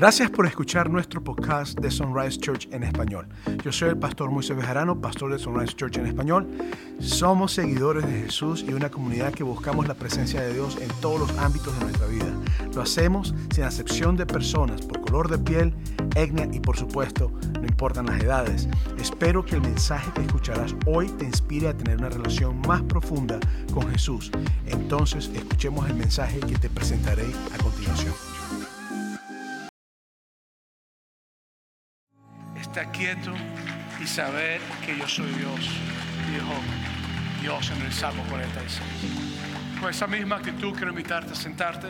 Gracias por escuchar nuestro podcast de Sunrise Church en español. Yo soy el pastor Moisés Bejarano, pastor de Sunrise Church en español. Somos seguidores de Jesús y una comunidad que buscamos la presencia de Dios en todos los ámbitos de nuestra vida. Lo hacemos sin acepción de personas, por color de piel, etnia y por supuesto, no importan las edades. Espero que el mensaje que escucharás hoy te inspire a tener una relación más profunda con Jesús. Entonces, escuchemos el mensaje que te presentaré a continuación. Quieto y saber que yo soy Dios, dijo Dios en el Salmo 46. Con esa misma actitud quiero invitarte a sentarte.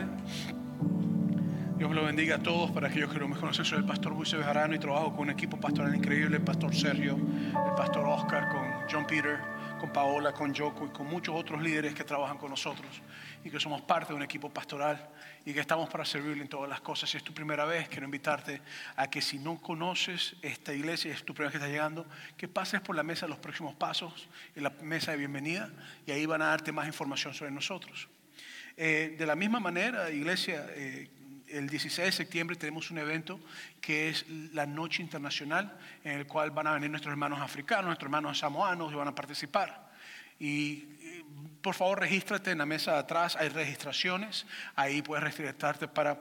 Dios lo bendiga a todos. Para aquellos que no me conocen, soy el pastor Moisés Bejarano y trabajo con un equipo pastoral increíble, el pastor Sergio, el pastor Oscar, con John Peter, con Paola, con Yoko y con muchos otros líderes que trabajan con nosotros y que somos parte de un equipo pastoral y que estamos para servirle en todas las cosas. Si es tu primera vez, quiero invitarte a que si no conoces esta iglesia y es tu primera vez que estás llegando, que pases por la mesa de los próximos pasos, en la mesa de bienvenida, y ahí van a darte más información sobre nosotros. Eh, de la misma manera, iglesia, eh, el 16 de septiembre tenemos un evento que es la Noche Internacional, en el cual van a venir nuestros hermanos africanos, nuestros hermanos samoanos y van a participar. Y por favor, regístrate en la mesa de atrás, hay registraciones, ahí puedes registrarte para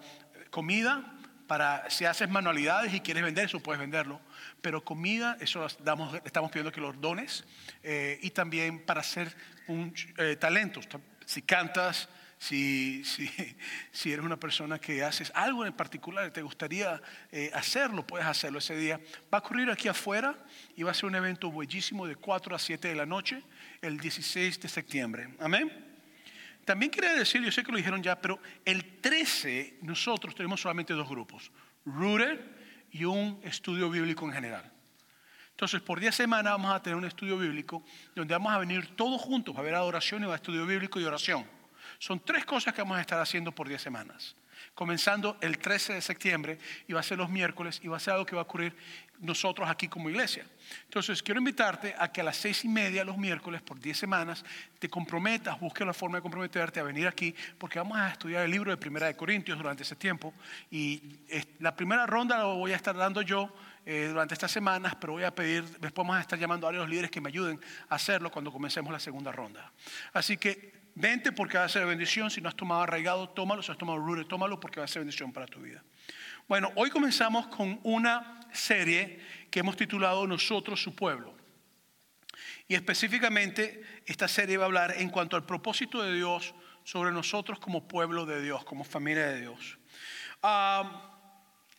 comida, para si haces manualidades y quieres vender eso, puedes venderlo. Pero comida, eso estamos pidiendo que los dones. Eh, y también para hacer un eh, talento. Si cantas, si, si, si, eres una persona que haces algo en particular y te gustaría eh, hacerlo, puedes hacerlo ese día. Va a ocurrir aquí afuera y va a ser un evento bellísimo de 4 a 7 de la noche el 16 de septiembre. Amén. También quería decir, yo sé que lo dijeron ya, pero el 13 nosotros tenemos solamente dos grupos, Rooted y un estudio bíblico en general. Entonces, por 10 semanas vamos a tener un estudio bíblico donde vamos a venir todos juntos a ver adoración y a estudio bíblico y oración. Son tres cosas que vamos a estar haciendo por 10 semanas comenzando el 13 de septiembre y va a ser los miércoles y va a ser algo que va a ocurrir nosotros aquí como iglesia. Entonces, quiero invitarte a que a las seis y media los miércoles, por diez semanas, te comprometas, busques la forma de comprometerte a venir aquí, porque vamos a estudiar el libro de Primera de Corintios durante ese tiempo. Y la primera ronda lo voy a estar dando yo eh, durante estas semanas, pero voy a pedir, después vamos a estar llamando a varios líderes que me ayuden a hacerlo cuando comencemos la segunda ronda. Así que vente porque va a ser bendición. Si no has tomado arraigado, tómalo. Si has tomado rure, tómalo porque va a ser bendición para tu vida. Bueno, hoy comenzamos con una serie que hemos titulado Nosotros, su pueblo. Y específicamente esta serie va a hablar en cuanto al propósito de Dios sobre nosotros como pueblo de Dios, como familia de Dios. Ah,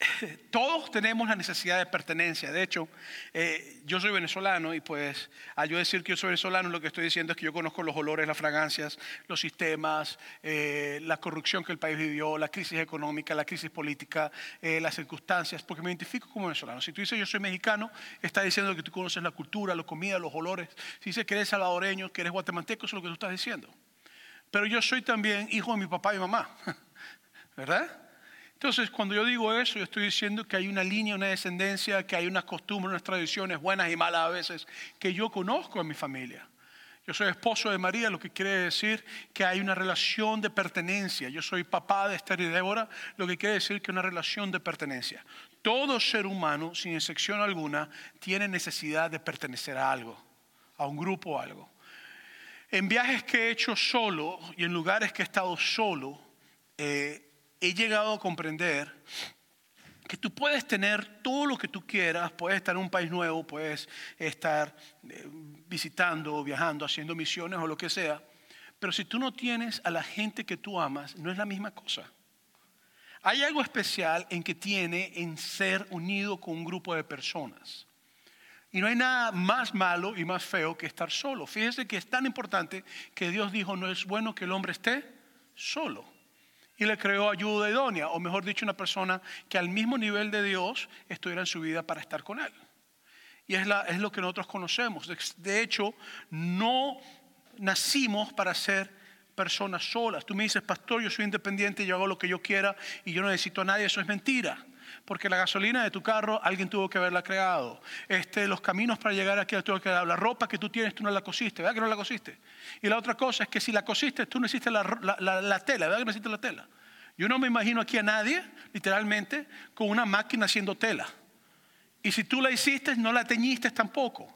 todos tenemos la necesidad de pertenencia. De hecho, eh, yo soy venezolano y pues al yo decir que yo soy venezolano, lo que estoy diciendo es que yo conozco los olores, las fragancias, los sistemas, eh, la corrupción que el país vivió, la crisis económica, la crisis política, eh, las circunstancias, porque me identifico como venezolano. Si tú dices yo soy mexicano, está diciendo que tú conoces la cultura, la comida, los olores. Si dices que eres salvadoreño, que eres guatemalteco, eso es lo que tú estás diciendo. Pero yo soy también hijo de mi papá y mamá, ¿verdad? Entonces, cuando yo digo eso, yo estoy diciendo que hay una línea, una descendencia, que hay unas costumbres, unas tradiciones buenas y malas a veces, que yo conozco en mi familia. Yo soy esposo de María, lo que quiere decir que hay una relación de pertenencia. Yo soy papá de Esther y Débora, lo que quiere decir que una relación de pertenencia. Todo ser humano, sin excepción alguna, tiene necesidad de pertenecer a algo, a un grupo o algo. En viajes que he hecho solo y en lugares que he estado solo, eh, he llegado a comprender que tú puedes tener todo lo que tú quieras, puedes estar en un país nuevo, puedes estar eh, visitando, viajando, haciendo misiones o lo que sea, pero si tú no tienes a la gente que tú amas, no es la misma cosa. Hay algo especial en que tiene en ser unido con un grupo de personas. Y no hay nada más malo y más feo que estar solo. Fíjense que es tan importante que Dios dijo, no es bueno que el hombre esté solo y le creó ayuda idónea, o mejor dicho, una persona que al mismo nivel de Dios estuviera en su vida para estar con Él. Y es, la, es lo que nosotros conocemos. De hecho, no nacimos para ser personas solas. Tú me dices, pastor, yo soy independiente, yo hago lo que yo quiera y yo no necesito a nadie. Eso es mentira. Porque la gasolina de tu carro alguien tuvo que haberla creado. Este, los caminos para llegar aquí tuvo que La ropa que tú tienes tú no la cosiste, ¿verdad que no la cosiste? Y la otra cosa es que si la cosiste tú no hiciste la, la, la tela, ¿verdad que no hiciste la tela? Yo no me imagino aquí a nadie, literalmente, con una máquina haciendo tela. Y si tú la hiciste, no la teñiste tampoco.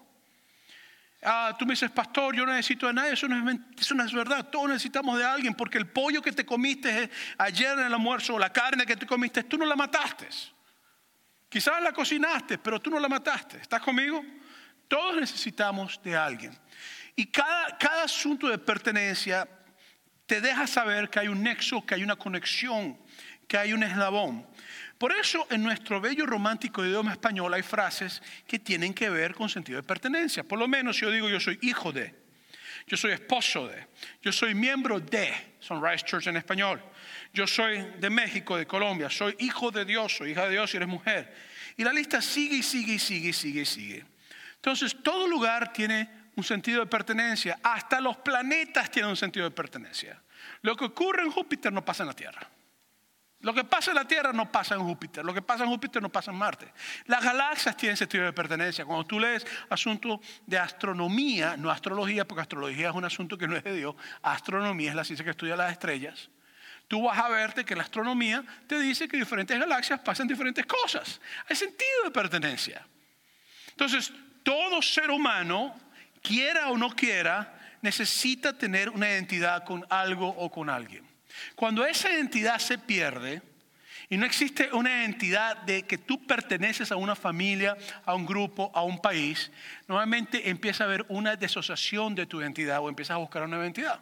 Ah, tú me dices, pastor, yo no necesito de nadie. Eso no, es, eso no es verdad. Todos necesitamos de alguien porque el pollo que te comiste ayer en el almuerzo la carne que te comiste, tú no la mataste. Quizás la cocinaste, pero tú no la mataste. ¿Estás conmigo? Todos necesitamos de alguien. Y cada, cada asunto de pertenencia te deja saber que hay un nexo, que hay una conexión, que hay un eslabón. Por eso en nuestro bello romántico idioma español hay frases que tienen que ver con sentido de pertenencia. Por lo menos yo digo yo soy hijo de, yo soy esposo de, yo soy miembro de Sunrise Church en español, yo soy de México, de Colombia, soy hijo de Dios, soy hija de Dios y eres mujer. Y la lista sigue y sigue y sigue y sigue y sigue. Entonces todo lugar tiene un sentido de pertenencia, hasta los planetas tienen un sentido de pertenencia. Lo que ocurre en Júpiter no pasa en la Tierra. Lo que pasa en la Tierra no pasa en Júpiter, lo que pasa en Júpiter no pasa en Marte. Las galaxias tienen sentido de pertenencia. Cuando tú lees asuntos de astronomía, no astrología, porque astrología es un asunto que no es de Dios, astronomía es la ciencia que estudia las estrellas. Tú vas a verte que la astronomía te dice que diferentes galaxias pasan diferentes cosas. Hay sentido de pertenencia. Entonces, todo ser humano, quiera o no quiera, necesita tener una identidad con algo o con alguien. Cuando esa identidad se pierde y no existe una identidad de que tú perteneces a una familia, a un grupo, a un país, normalmente empieza a haber una desociación de tu identidad o empiezas a buscar una identidad.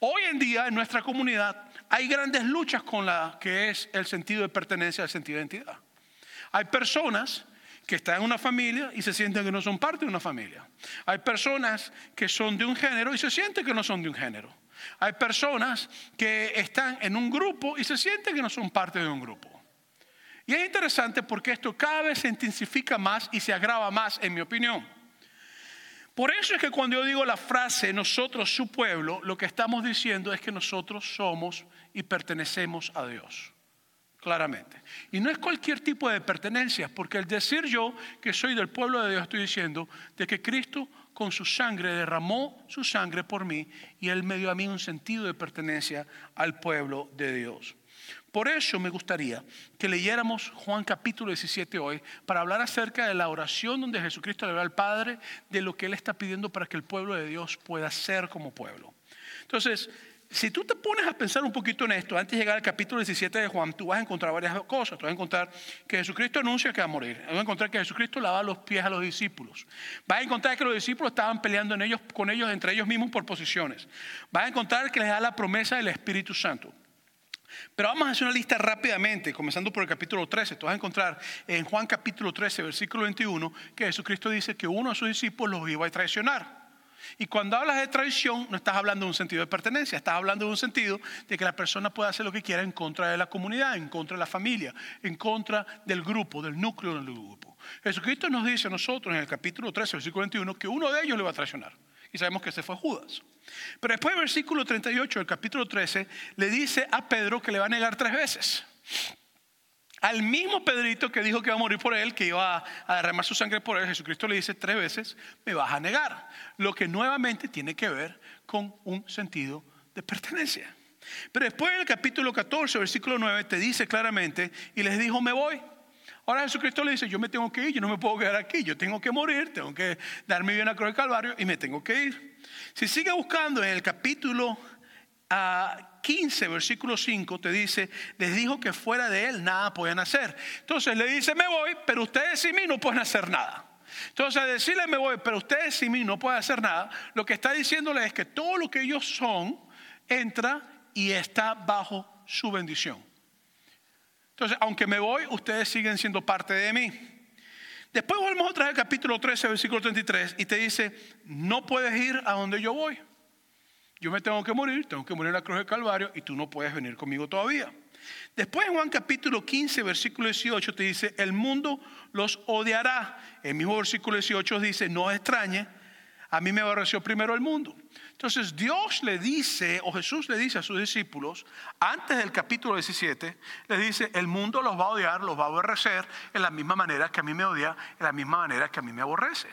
Hoy en día en nuestra comunidad hay grandes luchas con la que es el sentido de pertenencia, el sentido de identidad. Hay personas que están en una familia y se sienten que no son parte de una familia. Hay personas que son de un género y se sienten que no son de un género. Hay personas que están en un grupo y se sienten que no son parte de un grupo. Y es interesante porque esto cada vez se intensifica más y se agrava más, en mi opinión. Por eso es que cuando yo digo la frase nosotros, su pueblo, lo que estamos diciendo es que nosotros somos y pertenecemos a Dios. Claramente. Y no es cualquier tipo de pertenencia, porque el decir yo que soy del pueblo de Dios, estoy diciendo de que Cristo con su sangre, derramó su sangre por mí y Él me dio a mí un sentido de pertenencia al pueblo de Dios. Por eso me gustaría que leyéramos Juan capítulo 17 hoy para hablar acerca de la oración donde Jesucristo le da al Padre de lo que Él está pidiendo para que el pueblo de Dios pueda ser como pueblo. Entonces, si tú te pones a pensar un poquito en esto, antes de llegar al capítulo 17 de Juan, tú vas a encontrar varias cosas. Tú vas a encontrar que Jesucristo anuncia que va a morir. Vas a encontrar que Jesucristo lava los pies a los discípulos. Vas a encontrar que los discípulos estaban peleando en ellos, con ellos entre ellos mismos por posiciones. Vas a encontrar que les da la promesa del Espíritu Santo. Pero vamos a hacer una lista rápidamente, comenzando por el capítulo 13. Tú vas a encontrar en Juan capítulo 13, versículo 21, que Jesucristo dice que uno de sus discípulos los iba a traicionar. Y cuando hablas de traición, no estás hablando de un sentido de pertenencia, estás hablando de un sentido de que la persona puede hacer lo que quiera en contra de la comunidad, en contra de la familia, en contra del grupo, del núcleo del grupo. Jesucristo nos dice a nosotros en el capítulo 13, versículo 21, que uno de ellos le va a traicionar. Y sabemos que ese fue Judas. Pero después, el versículo 38 del capítulo 13, le dice a Pedro que le va a negar tres veces. Al mismo Pedrito que dijo que iba a morir por él, que iba a derramar su sangre por él, Jesucristo le dice tres veces, me vas a negar. Lo que nuevamente tiene que ver con un sentido de pertenencia. Pero después en el capítulo 14, versículo 9, te dice claramente, y les dijo, me voy. Ahora Jesucristo le dice, yo me tengo que ir, yo no me puedo quedar aquí, yo tengo que morir, tengo que dar mi vida en la cruz del Calvario y me tengo que ir. Si sigue buscando en el capítulo a 15, versículo 5, te dice, les dijo que fuera de él nada podían hacer. Entonces le dice, me voy, pero ustedes sin mí no pueden hacer nada. Entonces, decirle me voy, pero ustedes sin mí no pueden hacer nada, lo que está diciéndole es que todo lo que ellos son entra y está bajo su bendición. Entonces, aunque me voy, ustedes siguen siendo parte de mí. Después volvemos otra vez al capítulo 13, versículo 33, y te dice, no puedes ir a donde yo voy. Yo me tengo que morir, tengo que morir en la cruz del Calvario y tú no puedes venir conmigo todavía. Después en Juan capítulo 15, versículo 18 te dice, el mundo los odiará. El mismo versículo 18 dice, no extrañe, a mí me aborreció primero el mundo. Entonces Dios le dice, o Jesús le dice a sus discípulos, antes del capítulo 17, le dice, el mundo los va a odiar, los va a aborrecer en la misma manera que a mí me odia, en la misma manera que a mí me aborrece.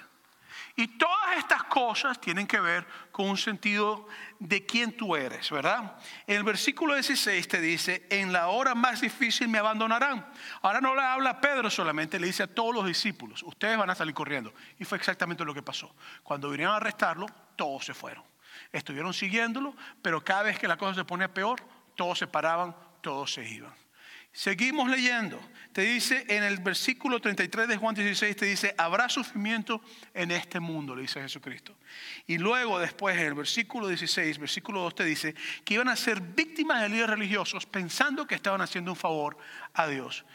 Y todas estas cosas tienen que ver con un sentido de quién tú eres, ¿verdad? En el versículo 16 te dice, en la hora más difícil me abandonarán. Ahora no le habla a Pedro solamente, le dice a todos los discípulos, ustedes van a salir corriendo. Y fue exactamente lo que pasó. Cuando vinieron a arrestarlo, todos se fueron. Estuvieron siguiéndolo, pero cada vez que la cosa se ponía peor, todos se paraban, todos se iban. Seguimos leyendo. Te dice en el versículo 33 de Juan 16, te dice, habrá sufrimiento en este mundo, le dice Jesucristo. Y luego después en el versículo 16, versículo 2 te dice que iban a ser víctimas de líderes religiosos pensando que estaban haciendo un favor a Dios.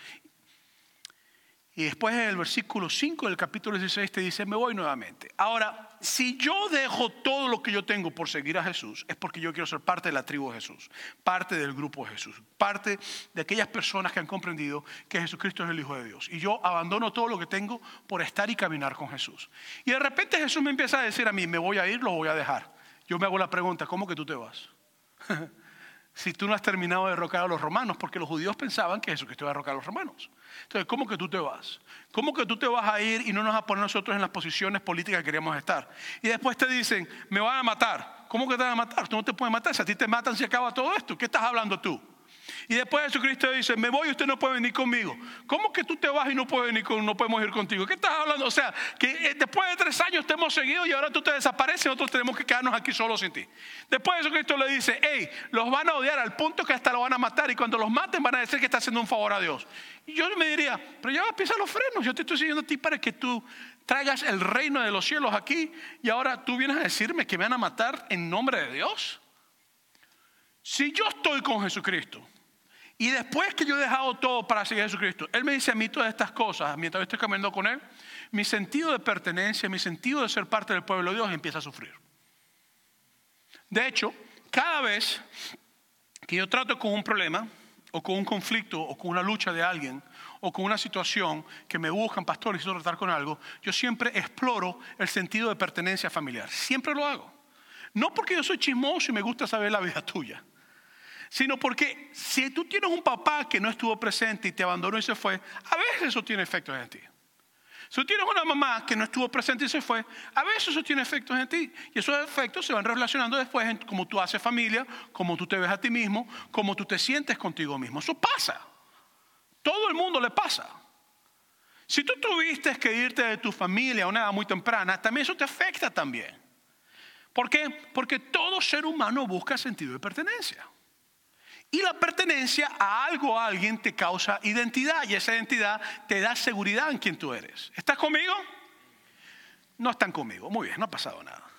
Y después en el versículo 5 del capítulo 16 te dice, me voy nuevamente. Ahora, si yo dejo todo lo que yo tengo por seguir a Jesús, es porque yo quiero ser parte de la tribu de Jesús, parte del grupo de Jesús, parte de aquellas personas que han comprendido que Jesucristo es el Hijo de Dios. Y yo abandono todo lo que tengo por estar y caminar con Jesús. Y de repente Jesús me empieza a decir a mí, me voy a ir, lo voy a dejar. Yo me hago la pregunta, ¿cómo que tú te vas? si tú no has terminado de derrocar a los romanos, porque los judíos pensaban que Jesucristo iba a derrocar a los romanos. Entonces, ¿cómo que tú te vas? ¿Cómo que tú te vas a ir y no nos vas a poner nosotros en las posiciones políticas que queríamos estar? Y después te dicen, me van a matar. ¿Cómo que te van a matar? Tú no te puedes matar. Si a ti te matan, se acaba todo esto. ¿Qué estás hablando tú? Y después Jesucristo dice, me voy y usted no puede venir conmigo. ¿Cómo que tú te vas y no, puedes venir con, no podemos ir contigo? ¿Qué estás hablando? O sea, que eh, después de tres años te hemos seguido y ahora tú te desapareces y nosotros tenemos que quedarnos aquí solos sin ti. Después Jesucristo le dice, hey, los van a odiar al punto que hasta lo van a matar y cuando los maten van a decir que está haciendo un favor a Dios. Y yo me diría, pero ya pisar los frenos, yo te estoy siguiendo a ti para que tú traigas el reino de los cielos aquí y ahora tú vienes a decirme que me van a matar en nombre de Dios. Si yo estoy con Jesucristo, y después que yo he dejado todo para seguir a Jesucristo, Él me dice a mí todas estas cosas, mientras estoy caminando con Él, mi sentido de pertenencia, mi sentido de ser parte del pueblo de Dios empieza a sufrir. De hecho, cada vez que yo trato con un problema, o con un conflicto, o con una lucha de alguien, o con una situación que me buscan, pastor, y tratar con algo, yo siempre exploro el sentido de pertenencia familiar. Siempre lo hago. No porque yo soy chismoso y me gusta saber la vida tuya sino porque si tú tienes un papá que no estuvo presente y te abandonó y se fue, a veces eso tiene efectos en ti. Si tú tienes una mamá que no estuvo presente y se fue, a veces eso tiene efectos en ti. Y esos efectos se van relacionando después en cómo tú haces familia, cómo tú te ves a ti mismo, cómo tú te sientes contigo mismo. Eso pasa. Todo el mundo le pasa. Si tú tuviste que irte de tu familia a una edad muy temprana, también eso te afecta también. ¿Por qué? Porque todo ser humano busca sentido de pertenencia. Y la pertenencia a algo, a alguien, te causa identidad y esa identidad te da seguridad en quien tú eres. ¿Estás conmigo? No están conmigo. Muy bien, no ha pasado nada.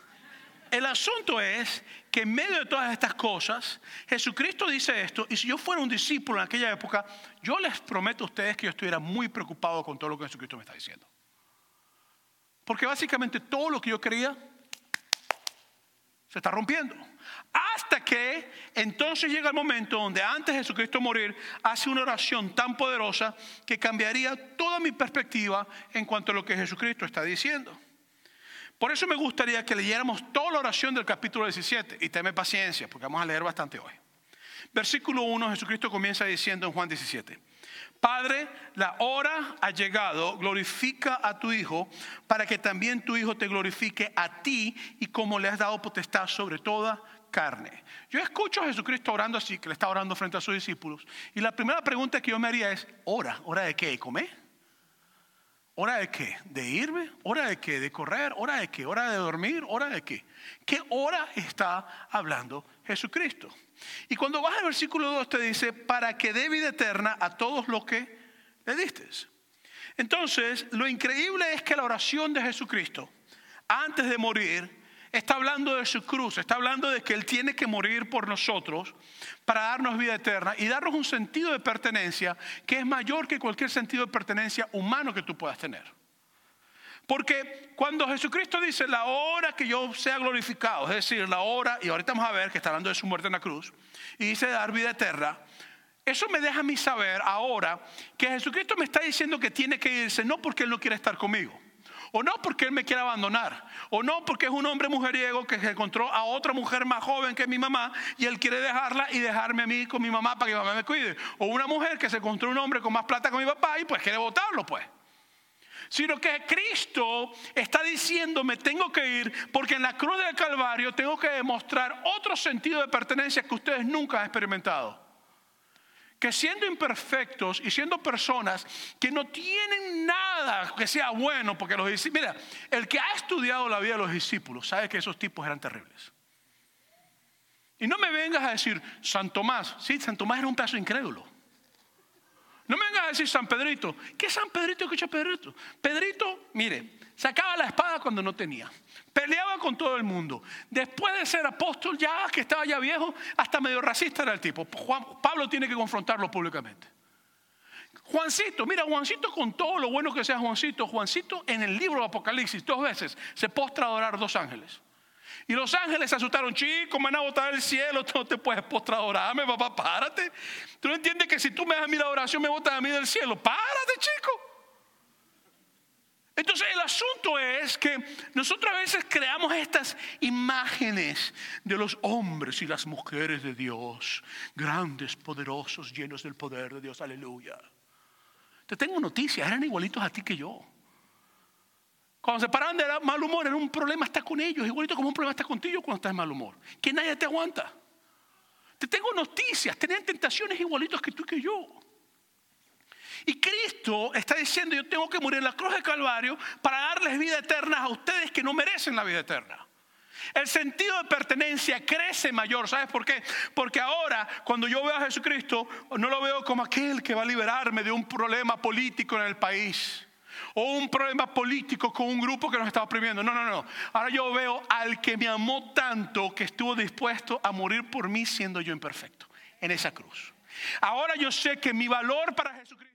El asunto es que en medio de todas estas cosas, Jesucristo dice esto, y si yo fuera un discípulo en aquella época, yo les prometo a ustedes que yo estuviera muy preocupado con todo lo que Jesucristo me está diciendo. Porque básicamente todo lo que yo creía se está rompiendo. Hasta que entonces llega el momento donde antes de Jesucristo morir hace una oración tan poderosa que cambiaría toda mi perspectiva en cuanto a lo que Jesucristo está diciendo. Por eso me gustaría que leyéramos toda la oración del capítulo 17 y tenme paciencia porque vamos a leer bastante hoy. Versículo 1, Jesucristo comienza diciendo en Juan 17. Padre, la hora ha llegado, glorifica a tu Hijo, para que también tu Hijo te glorifique a ti y como le has dado potestad sobre toda carne. Yo escucho a Jesucristo orando así, que le está orando frente a sus discípulos, y la primera pregunta que yo me haría es, ¿hora? ¿Hora de qué? ¿De comer? ¿Hora de qué? ¿De irme? ¿Hora de qué? ¿De correr? ¿Hora de qué? ¿Hora de dormir? ¿Hora de qué? ¿Qué hora está hablando Jesucristo? Y cuando vas al versículo 2 te dice, para que dé vida eterna a todos los que le diste. Entonces, lo increíble es que la oración de Jesucristo, antes de morir, está hablando de su cruz, está hablando de que Él tiene que morir por nosotros para darnos vida eterna y darnos un sentido de pertenencia que es mayor que cualquier sentido de pertenencia humano que tú puedas tener. Porque cuando Jesucristo dice la hora que yo sea glorificado, es decir, la hora, y ahorita vamos a ver que está hablando de su muerte en la cruz, y dice dar vida eterna, eso me deja a mí saber ahora que Jesucristo me está diciendo que tiene que irse, no porque Él no quiere estar conmigo, o no porque Él me quiere abandonar, o no porque es un hombre mujeriego que se encontró a otra mujer más joven que mi mamá y Él quiere dejarla y dejarme a mí con mi mamá para que mi mamá me cuide, o una mujer que se encontró un hombre con más plata que mi papá y pues quiere votarlo pues. Sino que Cristo está diciendo, me tengo que ir porque en la cruz del Calvario tengo que demostrar otro sentido de pertenencia que ustedes nunca han experimentado. Que siendo imperfectos y siendo personas que no tienen nada que sea bueno, porque los discípulos, mira, el que ha estudiado la vida de los discípulos sabe que esos tipos eran terribles. Y no me vengas a decir, San Tomás, sí, San Tomás era un pedazo incrédulo. No me vengas a decir San Pedrito. ¿Qué San Pedrito? ¿Qué Pedrito? Pedrito, mire, sacaba la espada cuando no tenía. Peleaba con todo el mundo. Después de ser apóstol, ya que estaba ya viejo, hasta medio racista era el tipo. Juan, Pablo tiene que confrontarlo públicamente. Juancito, mira, Juancito con todo lo bueno que sea Juancito, Juancito en el libro de Apocalipsis dos veces se postra a adorar dos ángeles. Y los ángeles se asustaron, chicos, me van a botar del cielo, tú no te puedes postrar a papá, párate. Tú no entiendes que si tú me das a mí la oración, me botas a mí del cielo. Párate, chico. Entonces el asunto es que nosotros a veces creamos estas imágenes de los hombres y las mujeres de Dios, grandes, poderosos, llenos del poder de Dios, aleluya. Te tengo noticias, eran igualitos a ti que yo. Cuando se paran de mal humor, era un problema estar con ellos, igualito como un problema estar contigo cuando estás de mal humor. Que nadie te aguanta. Te tengo noticias, tenían tentaciones igualitos que tú y que yo. Y Cristo está diciendo, yo tengo que morir en la cruz de Calvario para darles vida eterna a ustedes que no merecen la vida eterna. El sentido de pertenencia crece mayor. ¿Sabes por qué? Porque ahora, cuando yo veo a Jesucristo, no lo veo como aquel que va a liberarme de un problema político en el país o un problema político con un grupo que nos está oprimiendo. No, no, no. Ahora yo veo al que me amó tanto que estuvo dispuesto a morir por mí siendo yo imperfecto en esa cruz. Ahora yo sé que mi valor para Jesucristo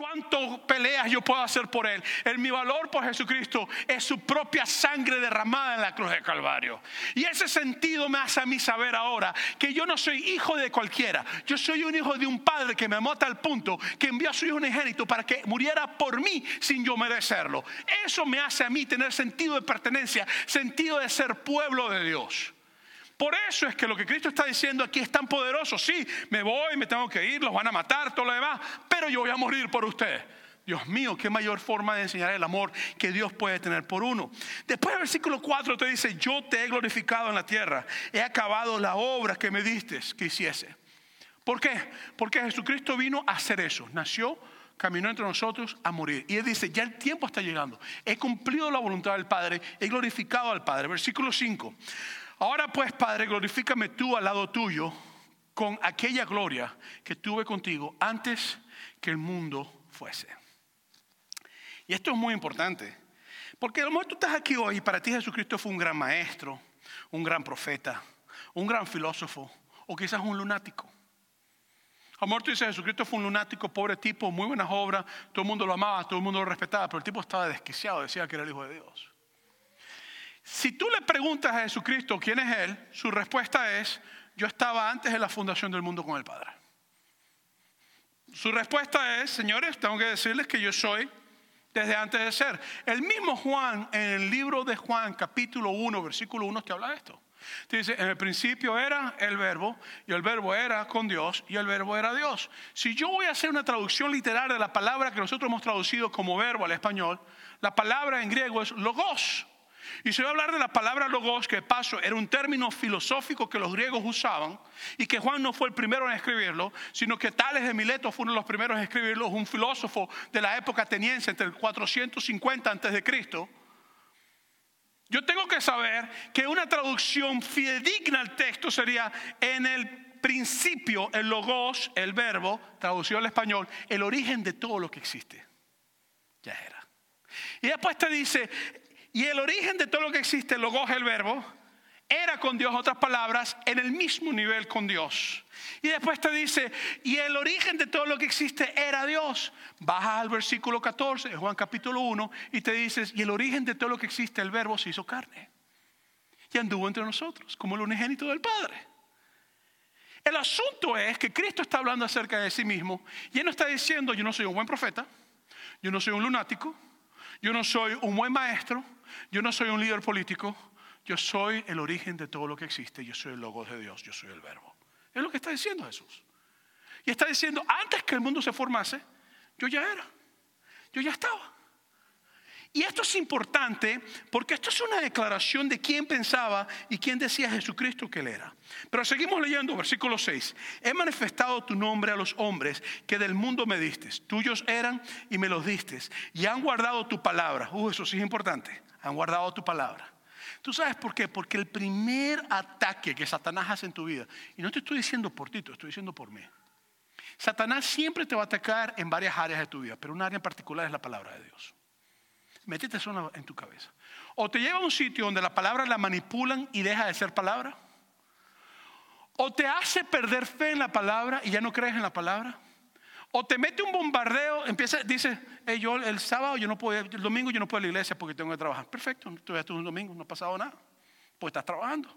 cuánto peleas yo puedo hacer por Él. El, mi valor por Jesucristo es su propia sangre derramada en la cruz de Calvario. Y ese sentido me hace a mí saber ahora que yo no soy hijo de cualquiera. Yo soy un hijo de un padre que me amó a tal punto que envió a su hijo unigénito para que muriera por mí sin yo merecerlo. Eso me hace a mí tener sentido de pertenencia, sentido de ser pueblo de Dios. Por eso es que lo que Cristo está diciendo aquí es tan poderoso. Sí, me voy, me tengo que ir, los van a matar, todo lo demás, pero yo voy a morir por ustedes. Dios mío, qué mayor forma de enseñar el amor que Dios puede tener por uno. Después el versículo 4 te dice, yo te he glorificado en la tierra, he acabado la obra que me diste que hiciese. ¿Por qué? Porque Jesucristo vino a hacer eso, nació, caminó entre nosotros a morir. Y él dice, ya el tiempo está llegando, he cumplido la voluntad del Padre, he glorificado al Padre. Versículo 5, Ahora pues, Padre, glorifícame tú al lado tuyo con aquella gloria que tuve contigo antes que el mundo fuese. Y esto es muy importante, porque a lo mejor tú estás aquí hoy y para ti Jesucristo fue un gran maestro, un gran profeta, un gran filósofo o quizás un lunático. A lo mejor tú dices, Jesucristo fue un lunático, pobre tipo, muy buenas obras, todo el mundo lo amaba, todo el mundo lo respetaba, pero el tipo estaba desquiciado, decía que era el Hijo de Dios. Si tú le preguntas a Jesucristo quién es Él, su respuesta es, yo estaba antes de la fundación del mundo con el Padre. Su respuesta es, señores, tengo que decirles que yo soy desde antes de ser. El mismo Juan, en el libro de Juan, capítulo 1, versículo 1, te habla de esto. Te dice, en el principio era el verbo, y el verbo era con Dios, y el verbo era Dios. Si yo voy a hacer una traducción literal de la palabra que nosotros hemos traducido como verbo al español, la palabra en griego es logos. Y se va a hablar de la palabra logos, que paso era un término filosófico que los griegos usaban y que Juan no fue el primero en escribirlo, sino que Tales de Mileto fue uno de los primeros en escribirlo, un filósofo de la época ateniense entre el 450 antes de Cristo. Yo tengo que saber que una traducción fidedigna al texto sería en el principio, el logos, el verbo, traducido al español, el origen de todo lo que existe. Ya era. Y después te dice, y el origen de todo lo que existe, lo coge el verbo, era con Dios, otras palabras, en el mismo nivel con Dios. Y después te dice, y el origen de todo lo que existe era Dios. Bajas al versículo 14 de Juan capítulo 1 y te dices, y el origen de todo lo que existe, el verbo se hizo carne. Y anduvo entre nosotros, como el unigénito del Padre. El asunto es que Cristo está hablando acerca de sí mismo y Él no está diciendo, yo no soy un buen profeta, yo no soy un lunático, yo no soy un buen maestro, yo no soy un líder político, yo soy el origen de todo lo que existe, yo soy el logo de Dios, yo soy el verbo. Es lo que está diciendo Jesús. Y está diciendo, antes que el mundo se formase, yo ya era. yo ya estaba. Y esto es importante porque esto es una declaración de quién pensaba y quién decía Jesucristo que él era. Pero seguimos leyendo, versículo 6. He manifestado tu nombre a los hombres que del mundo me diste. Tuyos eran y me los diste. Y han guardado tu palabra. Uh, eso sí es importante. Han guardado tu palabra. ¿Tú sabes por qué? Porque el primer ataque que Satanás hace en tu vida, y no te estoy diciendo por ti, te estoy diciendo por mí. Satanás siempre te va a atacar en varias áreas de tu vida, pero una área en particular es la palabra de Dios. Métete eso en tu cabeza. O te lleva a un sitio donde la palabra la manipulan y deja de ser palabra. O te hace perder fe en la palabra y ya no crees en la palabra. O te mete un bombardeo, empieza, dice, yo el sábado yo no puedo, el domingo yo no puedo ir a la iglesia porque tengo que trabajar. Perfecto, tú un domingo, no ha pasado nada. Pues estás trabajando.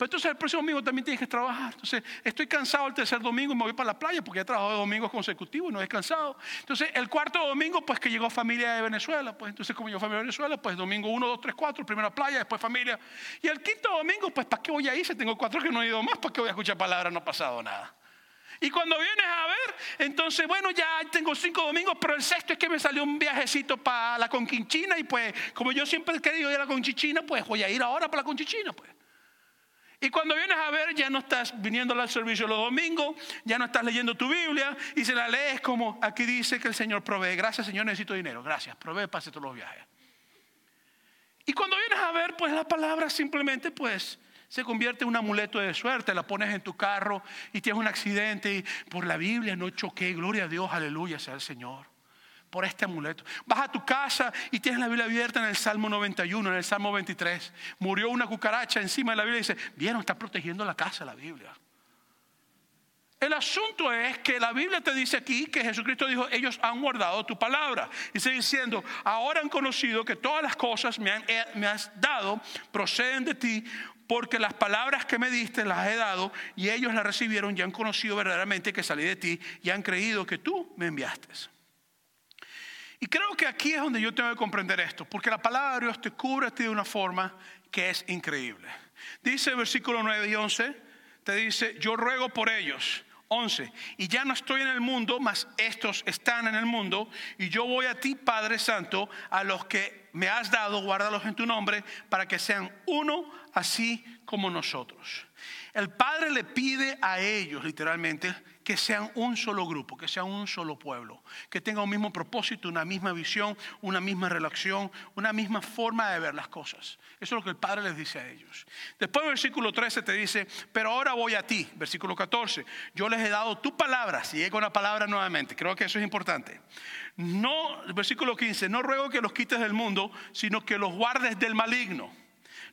Pero entonces el próximo domingo también tienes que trabajar. Entonces estoy cansado el tercer domingo y me voy para la playa porque he trabajado domingos consecutivos y no he descansado. Entonces el cuarto domingo, pues que llegó familia de Venezuela. Pues entonces como llegó familia de Venezuela, pues domingo uno, dos, tres, cuatro, primera playa, después familia. Y el quinto domingo, pues ¿para qué voy a ir? Si tengo cuatro que no he ido más, ¿para qué voy a escuchar palabras? No ha pasado nada. Y cuando vienes a ver, entonces, bueno, ya tengo cinco domingos, pero el sexto es que me salió un viajecito para la Conquinchina y pues, como yo siempre he querido ir a la Conchichina, pues voy a ir ahora para la Conchichina, pues. Y cuando vienes a ver, ya no estás viniendo al servicio los domingos, ya no estás leyendo tu Biblia y se la lees como aquí dice que el Señor provee. Gracias, Señor, necesito dinero. Gracias, provee, pase todos los viajes. Y cuando vienes a ver, pues la palabra simplemente, pues se convierte en un amuleto de suerte. La pones en tu carro y tienes un accidente y por la Biblia no choqué. Gloria a Dios, aleluya sea el Señor por este amuleto. Vas a tu casa y tienes la Biblia abierta en el Salmo 91, en el Salmo 23. Murió una cucaracha encima de la Biblia y dice, vieron, está protegiendo la casa la Biblia. El asunto es que la Biblia te dice aquí que Jesucristo dijo, ellos han guardado tu palabra. Y sigue diciendo, ahora han conocido que todas las cosas me, eh, me has dado proceden de ti, porque las palabras que me diste las he dado y ellos las recibieron y han conocido verdaderamente que salí de ti y han creído que tú me enviaste. Y creo que aquí es donde yo tengo que comprender esto, porque la palabra de Dios te cubre a ti de una forma que es increíble. Dice el versículo 9 y 11, te dice, yo ruego por ellos. 11. Y ya no estoy en el mundo, mas estos están en el mundo. Y yo voy a ti, Padre Santo, a los que me has dado, guárdalos en tu nombre, para que sean uno así como nosotros. El Padre le pide a ellos, literalmente, que sean un solo grupo, que sean un solo pueblo, que tengan un mismo propósito, una misma visión, una misma relación, una misma forma de ver las cosas. Eso es lo que el Padre les dice a ellos. Después, versículo 13 te dice, pero ahora voy a ti. Versículo 14, yo les he dado tu palabra. Sigue con la palabra nuevamente, creo que eso es importante. No, versículo 15, no ruego que los quites del mundo, sino que los guardes del maligno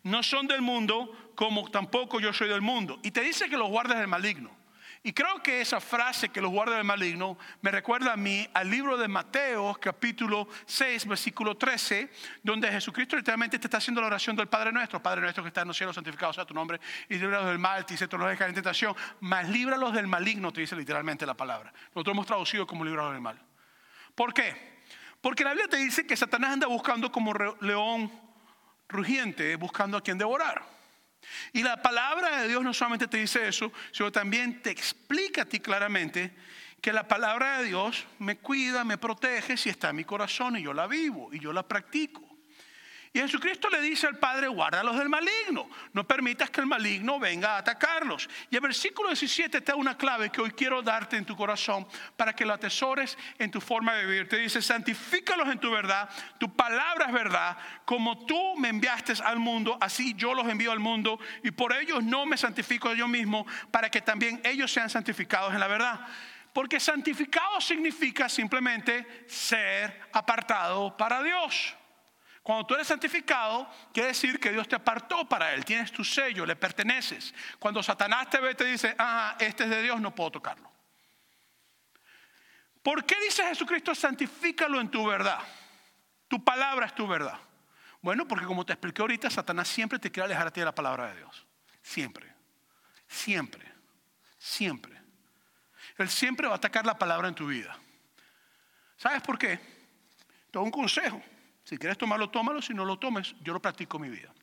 no son del mundo como tampoco yo soy del mundo. Y te dice que los guardes del maligno. Y creo que esa frase que los guarda del maligno me recuerda a mí al libro de Mateo, capítulo 6, versículo 13, donde Jesucristo literalmente te está haciendo la oración del Padre nuestro. Padre nuestro que está en los cielos, santificado sea tu nombre, y líbralos del mal, te dice, no dejas en tentación, mas líbralos del maligno, te dice literalmente la palabra. Nosotros hemos traducido como líbralos del mal. ¿Por qué? Porque la Biblia te dice que Satanás anda buscando como león rugiente buscando a quien devorar. Y la palabra de Dios no solamente te dice eso, sino también te explica a ti claramente que la palabra de Dios me cuida, me protege si está en mi corazón y yo la vivo y yo la practico. Y Jesucristo le dice al Padre, guárdalos del maligno, no permitas que el maligno venga a atacarlos. Y el versículo 17 te da una clave que hoy quiero darte en tu corazón para que lo atesores en tu forma de vivir. Te dice, santifícalos en tu verdad, tu palabra es verdad, como tú me enviaste al mundo, así yo los envío al mundo, y por ellos no me santifico yo mismo, para que también ellos sean santificados en la verdad. Porque santificado significa simplemente ser apartado para Dios. Cuando tú eres santificado, quiere decir que Dios te apartó para Él, tienes tu sello, le perteneces. Cuando Satanás te ve, te dice, ah, este es de Dios, no puedo tocarlo. ¿Por qué dice Jesucristo, santifícalo en tu verdad? Tu palabra es tu verdad. Bueno, porque como te expliqué ahorita, Satanás siempre te quiere alejar a ti de la palabra de Dios. Siempre, siempre, siempre. Él siempre va a atacar la palabra en tu vida. ¿Sabes por qué? Te un consejo. Si quieres tomarlo, tómalo. Si no lo tomes, yo lo practico en mi vida.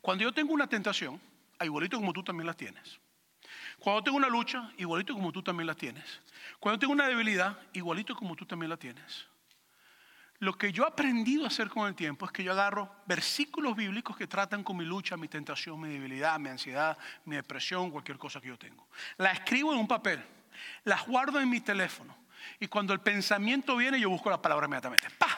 Cuando yo tengo una tentación, igualito como tú también la tienes. Cuando tengo una lucha, igualito como tú también la tienes. Cuando tengo una debilidad, igualito como tú también la tienes. Lo que yo he aprendido a hacer con el tiempo es que yo agarro versículos bíblicos que tratan con mi lucha, mi tentación, mi debilidad, mi ansiedad, mi depresión, cualquier cosa que yo tengo. La escribo en un papel, las guardo en mi teléfono y cuando el pensamiento viene yo busco la palabra inmediatamente. ¡Pah!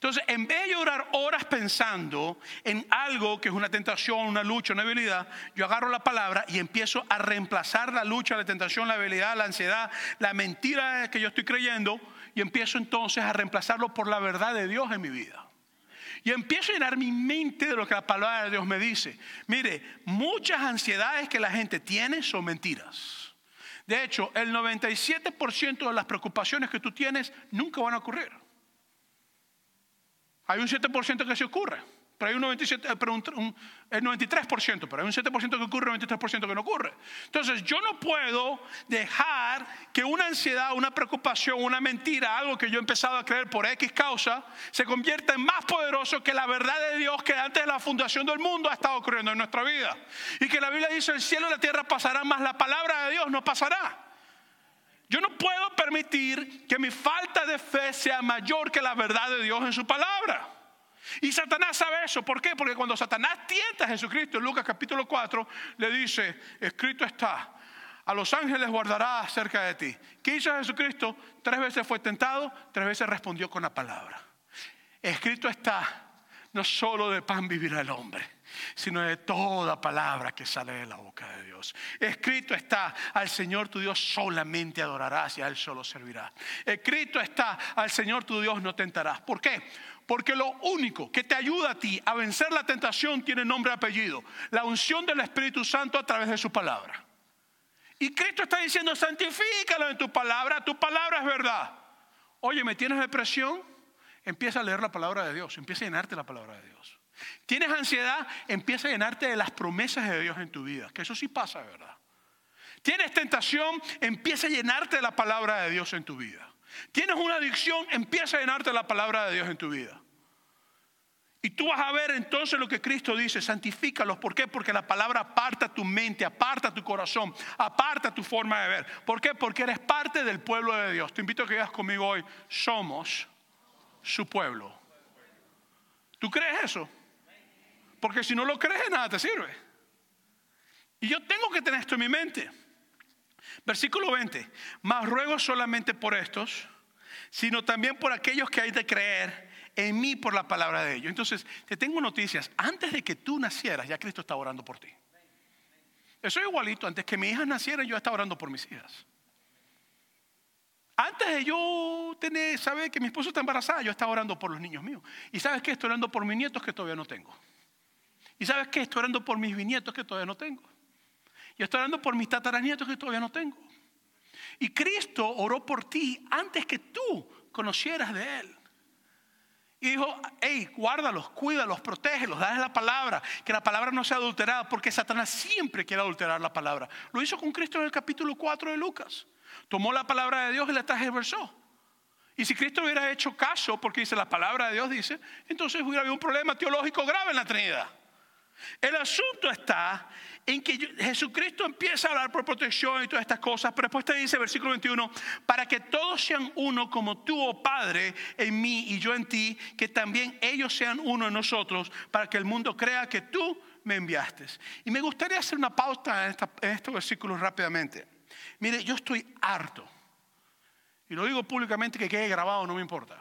Entonces, en vez de orar horas pensando en algo que es una tentación, una lucha, una debilidad, yo agarro la palabra y empiezo a reemplazar la lucha, la tentación, la debilidad, la ansiedad, la mentira que yo estoy creyendo y empiezo entonces a reemplazarlo por la verdad de Dios en mi vida. Y empiezo a llenar mi mente de lo que la palabra de Dios me dice. Mire, muchas ansiedades que la gente tiene son mentiras. De hecho, el 97% de las preocupaciones que tú tienes nunca van a ocurrir. Hay un 7% que se ocurre, pero hay un, 97, eh, pero un, el 93%, pero hay un 7% que ocurre y un 93% que no ocurre. Entonces yo no puedo dejar que una ansiedad, una preocupación, una mentira, algo que yo he empezado a creer por X causa, se convierta en más poderoso que la verdad de Dios que antes de la fundación del mundo ha estado ocurriendo en nuestra vida. Y que la Biblia dice, el cielo y la tierra pasarán, más la palabra de Dios no pasará. Yo no puedo permitir que mi falta de fe sea mayor que la verdad de Dios en su palabra. Y Satanás sabe eso. ¿Por qué? Porque cuando Satanás tienta a Jesucristo en Lucas capítulo 4, le dice, escrito está, a los ángeles guardará cerca de ti. ¿Qué hizo Jesucristo? Tres veces fue tentado, tres veces respondió con la palabra. Escrito está, no solo de pan vivirá el hombre, sino de toda palabra que sale de la boca de Dios. Escrito está, al Señor tu Dios solamente adorarás y a Él solo servirás. Escrito está, al Señor tu Dios no tentarás. ¿Por qué? Porque lo único que te ayuda a ti a vencer la tentación tiene nombre y apellido. La unción del Espíritu Santo a través de su palabra. Y Cristo está diciendo, santifícalo en tu palabra, tu palabra es verdad. Oye, ¿me tienes depresión? Empieza a leer la palabra de Dios, empieza a llenarte la palabra de Dios. Tienes ansiedad, empieza a llenarte de las promesas de Dios en tu vida, que eso sí pasa, ¿verdad? Tienes tentación, empieza a llenarte de la palabra de Dios en tu vida. Tienes una adicción, empieza a llenarte de la palabra de Dios en tu vida. Y tú vas a ver entonces lo que Cristo dice, santifícalos. ¿Por qué? Porque la palabra aparta tu mente, aparta tu corazón, aparta tu forma de ver. ¿Por qué? Porque eres parte del pueblo de Dios. Te invito a que veas conmigo hoy, somos su pueblo. ¿Tú crees eso? Porque si no lo crees, nada te sirve. Y yo tengo que tener esto en mi mente. Versículo 20. Más ruego solamente por estos, sino también por aquellos que hay de creer en mí por la palabra de ellos. Entonces, te tengo noticias. Antes de que tú nacieras, ya Cristo está orando por ti. Eso es igualito. Antes que mis hijas nacieran, yo estaba orando por mis hijas. Antes de yo tener, saber que mi esposo está embarazada, yo estaba orando por los niños míos. Y sabes qué? Estoy orando por mis nietos que todavía no tengo. Y sabes qué? Estoy orando por mis bisnietos que todavía no tengo. Y estoy orando por mis tataranietos que todavía no tengo. Y Cristo oró por ti antes que tú conocieras de Él. Y dijo, hey, guárdalos, cuídalos, protégelos, dale la palabra, que la palabra no sea adulterada, porque Satanás siempre quiere adulterar la palabra. Lo hizo con Cristo en el capítulo 4 de Lucas. Tomó la palabra de Dios y la transversó. Y si Cristo hubiera hecho caso, porque dice la palabra de Dios, dice, entonces hubiera habido un problema teológico grave en la Trinidad. El asunto está en que Jesucristo empieza a hablar por protección y todas estas cosas, pero después te dice, versículo 21, para que todos sean uno como tú, oh Padre, en mí y yo en ti, que también ellos sean uno en nosotros, para que el mundo crea que tú me enviaste. Y me gustaría hacer una pausa en, en estos versículos rápidamente. Mire, yo estoy harto, y lo digo públicamente que quede grabado, no me importa.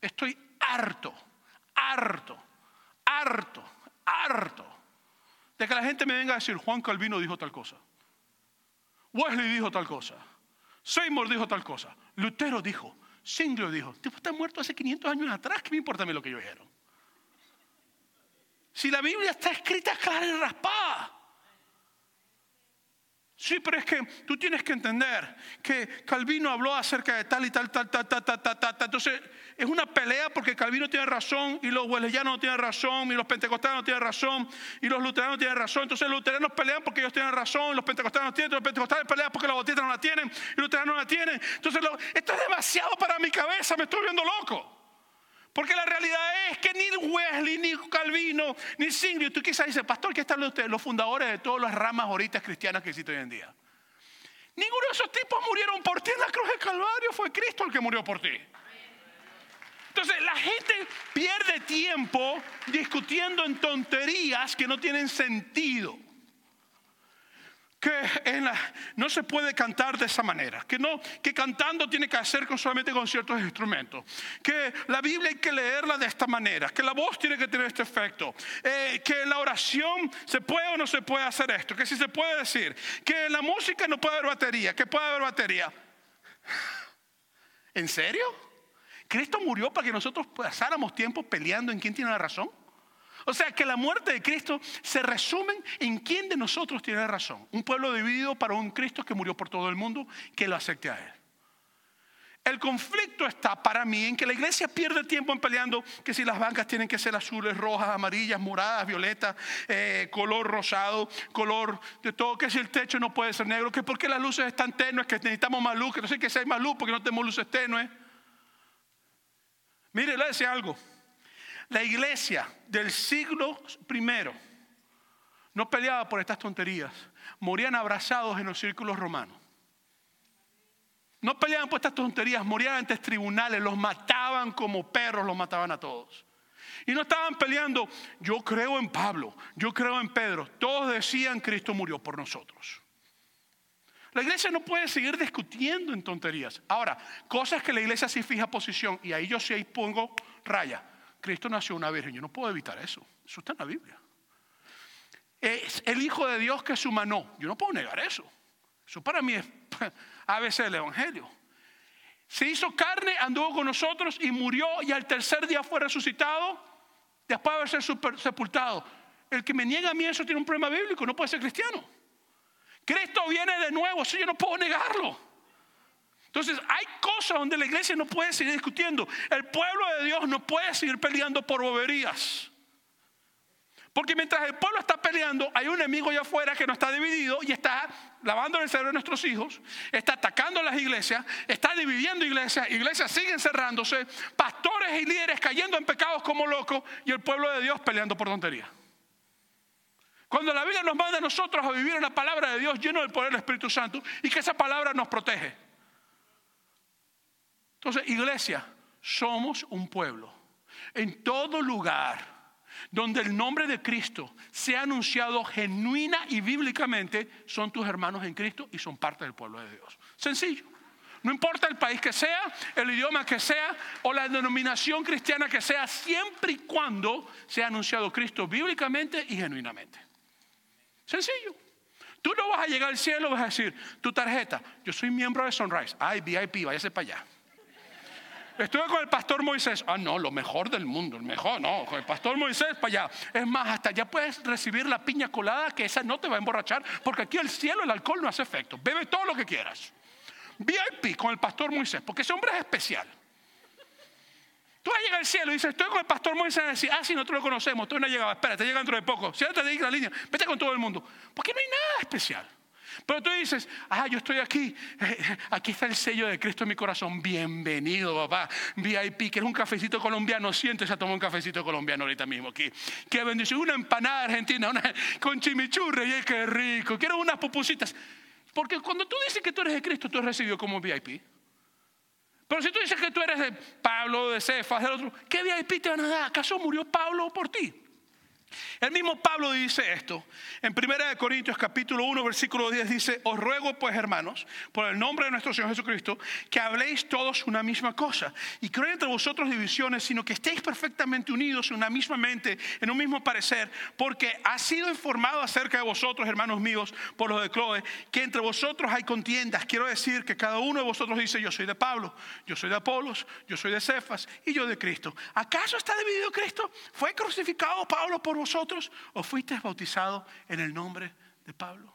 Estoy harto, harto, harto, harto de que la gente me venga a decir, Juan Calvino dijo tal cosa, Wesley dijo tal cosa, Seymour dijo tal cosa, Lutero dijo, Singler dijo, tipo está muerto hace 500 años atrás, ¿qué me importa a mí lo que ellos dijeron? Si la Biblia está escrita clara y raspada. Sí, pero es que tú tienes que entender que Calvino habló acerca de tal y tal, tal, tal, tal, tal, tal, tal. Entonces, es una pelea porque Calvino tiene razón y los wesleyanos no tienen razón y los pentecostales no tienen razón y los luteranos no tienen razón. Entonces, los luteranos pelean porque ellos tienen razón, los pentecostales no tienen, los pentecostales pelean porque los bautistas no la tienen y los luteranos no la tienen. Entonces, esto es demasiado para mi cabeza, me estoy viendo loco. Porque la realidad es que ni Wesley, ni Calvino, ni Singley, tú quizás dices, pastor, que están los, los fundadores de todas las ramas ahorita cristianas que existen hoy en día. Ninguno de esos tipos murieron por ti en la cruz del Calvario, fue Cristo el que murió por ti. Entonces la gente pierde tiempo discutiendo en tonterías que no tienen sentido que no se puede cantar de esa manera, que, no, que cantando tiene que hacer con, solamente con ciertos instrumentos, que la Biblia hay que leerla de esta manera, que la voz tiene que tener este efecto, eh, que la oración se puede o no se puede hacer esto, que si se puede decir, que la música no puede haber batería, que puede haber batería. ¿En serio? ¿Cristo murió para que nosotros pasáramos tiempo peleando en quién tiene la razón? O sea que la muerte de Cristo se resume en quién de nosotros tiene razón. Un pueblo dividido para un Cristo que murió por todo el mundo, que lo acepte a Él. El conflicto está para mí en que la iglesia pierde tiempo en peleando que si las bancas tienen que ser azules, rojas, amarillas, moradas, violetas, eh, color rosado, color de todo, que si el techo no puede ser negro, que porque las luces están tenues, que necesitamos más luz, que no sé qué si hay más luz porque no tenemos luces tenues. Mire, le decía algo. La iglesia del siglo primero no peleaba por estas tonterías, morían abrazados en los círculos romanos. No peleaban por estas tonterías, morían ante tribunales, los mataban como perros, los mataban a todos. Y no estaban peleando, yo creo en Pablo, yo creo en Pedro. Todos decían, Cristo murió por nosotros. La iglesia no puede seguir discutiendo en tonterías. Ahora, cosas que la iglesia sí fija posición, y ahí yo sí pongo raya. Cristo nació una virgen. Yo no puedo evitar eso. Eso está en la Biblia. Es el Hijo de Dios que es humano. Yo no puedo negar eso. Eso para mí es ABC del Evangelio. Se hizo carne, anduvo con nosotros y murió y al tercer día fue resucitado después de haber sepultado. El que me niega a mí eso tiene un problema bíblico, no puede ser cristiano. Cristo viene de nuevo, eso yo no puedo negarlo. Entonces hay cosas donde la iglesia no puede seguir discutiendo. El pueblo de Dios no puede seguir peleando por boberías. Porque mientras el pueblo está peleando, hay un enemigo allá afuera que no está dividido y está lavando el cerebro de nuestros hijos, está atacando las iglesias, está dividiendo iglesias, iglesias siguen cerrándose, pastores y líderes cayendo en pecados como locos y el pueblo de Dios peleando por tonterías. Cuando la Biblia nos manda a nosotros a vivir en la palabra de Dios lleno del poder del Espíritu Santo y que esa palabra nos protege. Entonces, iglesia, somos un pueblo. En todo lugar donde el nombre de Cristo sea anunciado genuina y bíblicamente, son tus hermanos en Cristo y son parte del pueblo de Dios. Sencillo. No importa el país que sea, el idioma que sea o la denominación cristiana que sea, siempre y cuando sea anunciado Cristo bíblicamente y genuinamente. Sencillo. Tú no vas a llegar al cielo y vas a decir, tu tarjeta, yo soy miembro de Sunrise, ay, VIP, váyase para allá. Estuve con el pastor Moisés. Ah, no, lo mejor del mundo, el mejor, no, con el pastor Moisés para allá. Es más, hasta allá puedes recibir la piña colada, que esa no te va a emborrachar, porque aquí el cielo, el alcohol no hace efecto. Bebe todo lo que quieras. VIP con el pastor Moisés, porque ese hombre es especial. Tú vas a llegar al cielo y dices, estoy con el pastor Moisés y decir, ah, sí, nosotros lo conocemos, tú no has llegado, espérate, llega dentro de poco. Siéntate ahí en la línea, vete con todo el mundo. Porque no hay nada especial. Pero tú dices, ah, yo estoy aquí, eh, aquí está el sello de Cristo en mi corazón. Bienvenido, papá. VIP, que es un cafecito colombiano. Siéntese a tomar un cafecito colombiano ahorita mismo aquí. Qué bendición. Una empanada argentina una, con chimichurri, y qué rico. Quiero unas pupusitas. Porque cuando tú dices que tú eres de Cristo, tú eres recibido como VIP. Pero si tú dices que tú eres de Pablo, de Cefas, del otro, ¿qué VIP te van a dar? ¿Acaso murió Pablo por ti? El mismo Pablo dice esto. En 1 Corintios capítulo 1 versículo 10 dice, os ruego pues hermanos, por el nombre de nuestro Señor Jesucristo, que habléis todos una misma cosa y que no entre vosotros divisiones, sino que estéis perfectamente unidos en una misma mente, en un mismo parecer, porque ha sido informado acerca de vosotros, hermanos míos, por los de Chloe, que entre vosotros hay contiendas. Quiero decir que cada uno de vosotros dice, yo soy de Pablo, yo soy de Apolos, yo soy de Cefas y yo de Cristo. ¿Acaso está dividido Cristo? ¿Fue crucificado Pablo por vosotros o fuiste bautizado en el nombre de Pablo?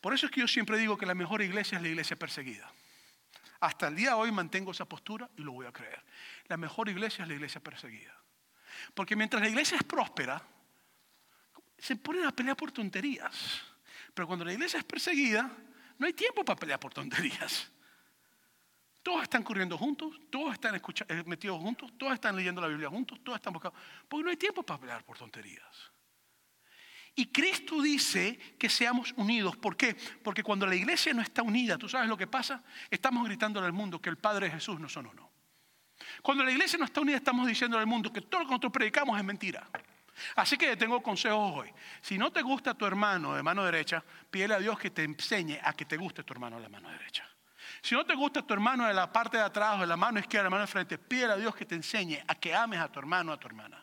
Por eso es que yo siempre digo que la mejor iglesia es la iglesia perseguida. Hasta el día de hoy mantengo esa postura y lo voy a creer. La mejor iglesia es la iglesia perseguida. Porque mientras la iglesia es próspera, se ponen a pelear por tonterías. Pero cuando la iglesia es perseguida, no hay tiempo para pelear por tonterías. Todos están corriendo juntos, todos están eh, metidos juntos, todos están leyendo la Biblia juntos, todos están buscando. Porque no hay tiempo para pelear por tonterías. Y Cristo dice que seamos unidos. ¿Por qué? Porque cuando la iglesia no está unida, ¿tú sabes lo que pasa? Estamos gritando al mundo que el Padre de Jesús no son uno. Cuando la iglesia no está unida, estamos diciendo al mundo que todo lo que nosotros predicamos es mentira. Así que tengo consejos hoy. Si no te gusta tu hermano de mano derecha, pídele a Dios que te enseñe a que te guste tu hermano de la mano derecha. Si no te gusta tu hermano de la parte de atrás o de la mano izquierda, de la mano de frente, pídele a Dios que te enseñe a que ames a tu hermano o a tu hermana.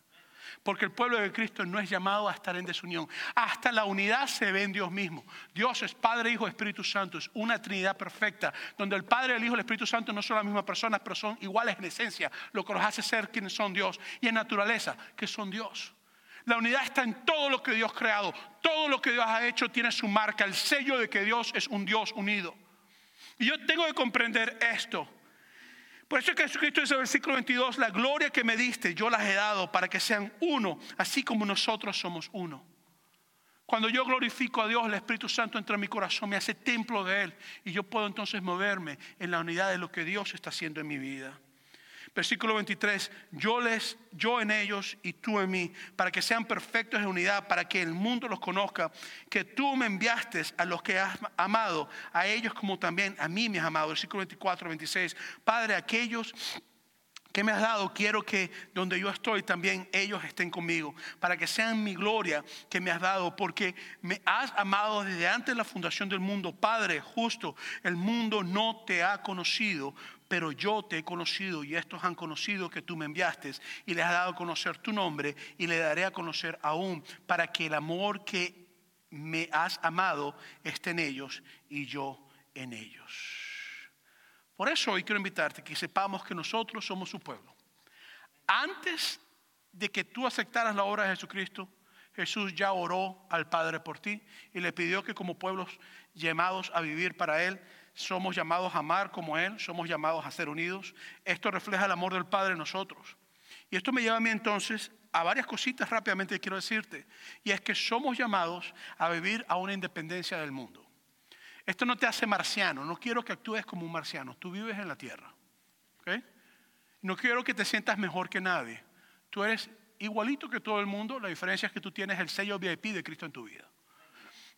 Porque el pueblo de Cristo no es llamado a estar en desunión. Hasta la unidad se ve en Dios mismo. Dios es Padre, Hijo, Espíritu Santo. Es una Trinidad perfecta, donde el Padre, el Hijo y el Espíritu Santo no son las mismas personas, pero son iguales en esencia, lo que los hace ser quienes son Dios, y en naturaleza, que son Dios. La unidad está en todo lo que Dios ha creado. Todo lo que Dios ha hecho tiene su marca, el sello de que Dios es un Dios unido. Y yo tengo que comprender esto. Por eso es que Jesucristo dice en el versículo 22, la gloria que me diste, yo las he dado para que sean uno, así como nosotros somos uno. Cuando yo glorifico a Dios, el Espíritu Santo entra en mi corazón, me hace templo de Él y yo puedo entonces moverme en la unidad de lo que Dios está haciendo en mi vida. Versículo 23, yo les, yo en ellos y tú en mí, para que sean perfectos en unidad, para que el mundo los conozca, que tú me enviaste a los que has amado, a ellos como también a mí me has amado. Versículo 24, 26, Padre, aquellos que me has dado, quiero que donde yo estoy también ellos estén conmigo, para que sean mi gloria que me has dado, porque me has amado desde antes de la fundación del mundo. Padre, justo, el mundo no te ha conocido, pero yo te he conocido y estos han conocido que tú me enviaste y les has dado a conocer tu nombre y le daré a conocer aún para que el amor que me has amado esté en ellos y yo en ellos. Por eso hoy quiero invitarte que sepamos que nosotros somos su pueblo. Antes de que tú aceptaras la obra de Jesucristo, Jesús ya oró al Padre por ti y le pidió que como pueblos llamados a vivir para Él, somos llamados a amar como Él, somos llamados a ser unidos. Esto refleja el amor del Padre en nosotros. Y esto me lleva a mí entonces a varias cositas rápidamente que quiero decirte. Y es que somos llamados a vivir a una independencia del mundo. Esto no te hace marciano, no quiero que actúes como un marciano, tú vives en la tierra. No quiero que te sientas mejor que nadie. Tú eres igualito que todo el mundo, la diferencia es que tú tienes el sello VIP de Cristo en tu vida.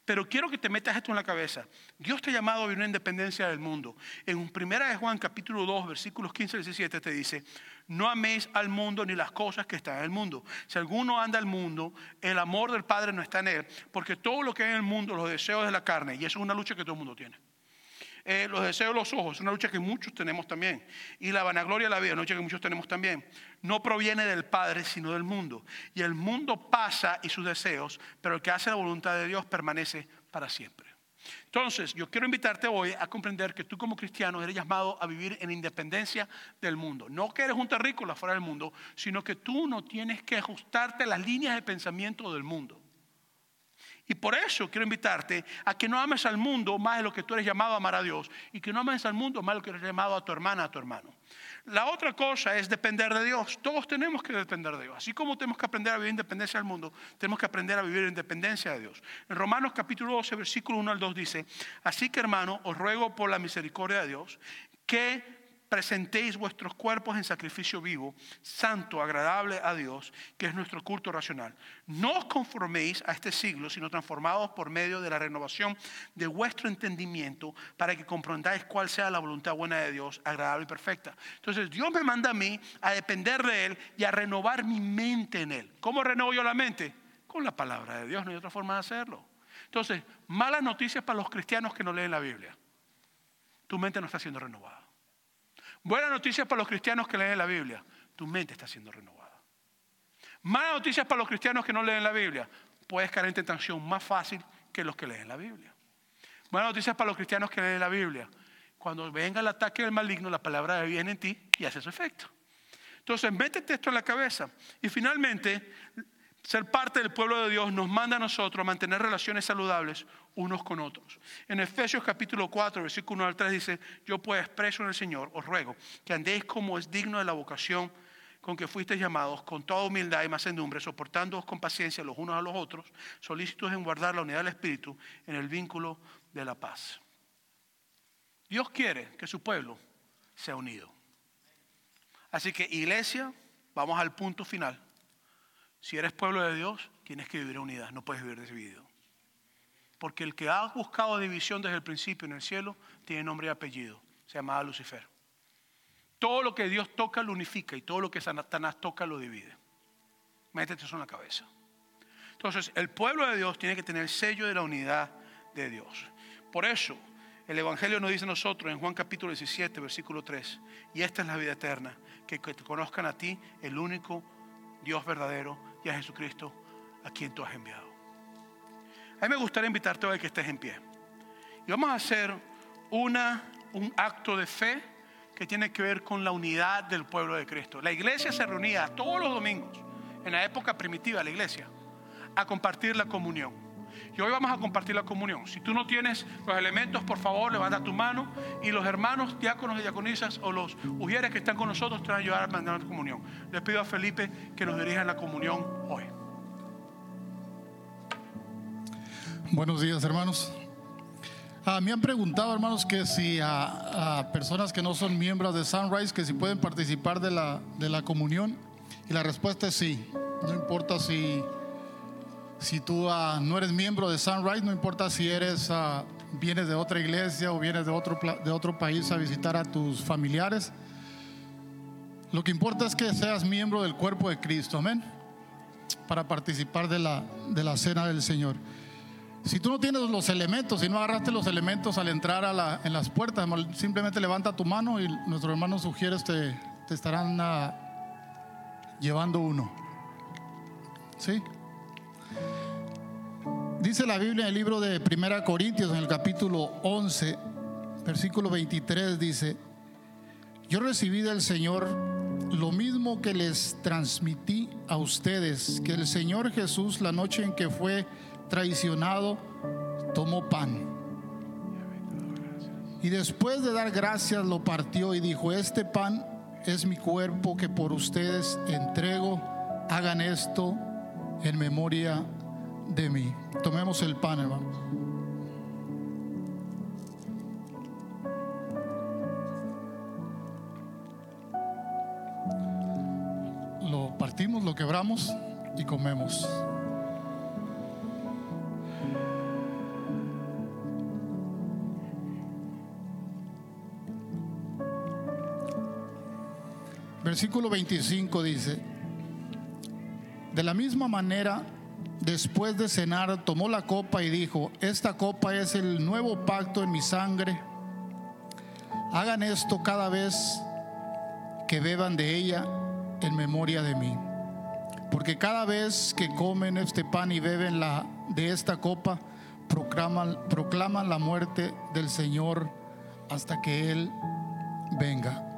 Pero quiero que te metas esto en la cabeza. Dios te ha llamado a vivir una independencia del mundo. En primera de Juan capítulo 2 versículos 15 y 17 te dice, no améis al mundo ni las cosas que están en el mundo. Si alguno anda al mundo, el amor del Padre no está en él, porque todo lo que hay en el mundo, los deseos de la carne, y eso es una lucha que todo el mundo tiene. Eh, los deseos de los ojos, es una lucha que muchos tenemos también. Y la vanagloria de la vida, una lucha que muchos tenemos también. No proviene del Padre, sino del mundo. Y el mundo pasa y sus deseos, pero el que hace la voluntad de Dios permanece para siempre. Entonces, yo quiero invitarte hoy a comprender que tú como cristiano eres llamado a vivir en independencia del mundo. No que eres un terrícola fuera del mundo, sino que tú no tienes que ajustarte a las líneas de pensamiento del mundo. Y por eso quiero invitarte a que no ames al mundo más de lo que tú eres llamado a amar a Dios y que no ames al mundo más de lo que eres llamado a tu hermana, a tu hermano. La otra cosa es depender de Dios. Todos tenemos que depender de Dios. Así como tenemos que aprender a vivir en independencia del mundo, tenemos que aprender a vivir en independencia de Dios. En Romanos capítulo 12, versículo 1 al 2 dice, así que hermano, os ruego por la misericordia de Dios que presentéis vuestros cuerpos en sacrificio vivo, santo, agradable a Dios, que es nuestro culto racional. No os conforméis a este siglo, sino transformados por medio de la renovación de vuestro entendimiento, para que comprendáis cuál sea la voluntad buena de Dios, agradable y perfecta. Entonces Dios me manda a mí a depender de Él y a renovar mi mente en Él. ¿Cómo renovo yo la mente? Con la palabra de Dios, no hay otra forma de hacerlo. Entonces, malas noticias para los cristianos que no leen la Biblia. Tu mente no está siendo renovada. Buenas noticias para los cristianos que leen la Biblia. Tu mente está siendo renovada. Malas noticias para los cristianos que no leen la Biblia. Puedes caer en tentación más fácil que los que leen la Biblia. Buenas noticias para los cristianos que leen la Biblia. Cuando venga el ataque del maligno, la palabra viene en ti y hace su efecto. Entonces, métete esto en la cabeza. Y finalmente, ser parte del pueblo de Dios nos manda a nosotros a mantener relaciones saludables unos con otros. En Efesios capítulo 4, versículo 1 al 3 dice, yo pues expreso en el Señor, os ruego que andéis como es digno de la vocación con que fuisteis llamados, con toda humildad y mansedumbre, soportándoos con paciencia los unos a los otros, solícitos en guardar la unidad del Espíritu en el vínculo de la paz. Dios quiere que su pueblo sea unido. Así que iglesia, vamos al punto final. Si eres pueblo de Dios, tienes que vivir en unidad, no puedes vivir dividido. Porque el que ha buscado división desde el principio en el cielo tiene nombre y apellido. Se llamaba Lucifer. Todo lo que Dios toca lo unifica y todo lo que Satanás toca lo divide. Métete eso en la cabeza. Entonces, el pueblo de Dios tiene que tener el sello de la unidad de Dios. Por eso, el Evangelio nos dice a nosotros en Juan capítulo 17, versículo 3, y esta es la vida eterna, que, te conozcan a ti, el único Dios verdadero, y a Jesucristo, a quien tú has enviado. A mí me gustaría invitarte hoy que estés en pie. Y vamos a hacer una, un acto de fe que tiene que ver con la unidad del pueblo de Cristo. La iglesia se reunía todos los domingos, en la época primitiva la iglesia, a compartir la comunión. Y hoy vamos a compartir la comunión. Si tú no tienes los elementos, por favor, levanta tu mano y los hermanos diáconos y diaconisas o los ujieres que están con nosotros te van a ayudar a mandar la comunión. Les pido a Felipe que nos dirija en la comunión hoy. Buenos días, hermanos. Ah, me han preguntado, hermanos, que si a, a personas que no son miembros de Sunrise, que si pueden participar de la, de la comunión. Y la respuesta es sí. No importa si, si tú ah, no eres miembro de Sunrise, no importa si eres, ah, vienes de otra iglesia o vienes de otro, de otro país a visitar a tus familiares. Lo que importa es que seas miembro del cuerpo de Cristo, amén, para participar de la, de la cena del Señor. Si tú no tienes los elementos, si no agarraste los elementos al entrar a en las puertas, simplemente levanta tu mano y nuestros hermanos sugieres te, te estarán ah, llevando uno. ¿Sí? Dice la Biblia en el libro de 1 Corintios, en el capítulo 11, versículo 23, dice, yo recibí del Señor lo mismo que les transmití a ustedes, que el Señor Jesús la noche en que fue traicionado, tomó pan. Y después de dar gracias lo partió y dijo, este pan es mi cuerpo que por ustedes entrego, hagan esto en memoria de mí. Tomemos el pan, hermano. Lo partimos, lo quebramos y comemos. Versículo 25 dice, de la misma manera, después de cenar, tomó la copa y dijo, esta copa es el nuevo pacto en mi sangre. Hagan esto cada vez que beban de ella en memoria de mí. Porque cada vez que comen este pan y beben la, de esta copa, proclaman, proclaman la muerte del Señor hasta que Él venga.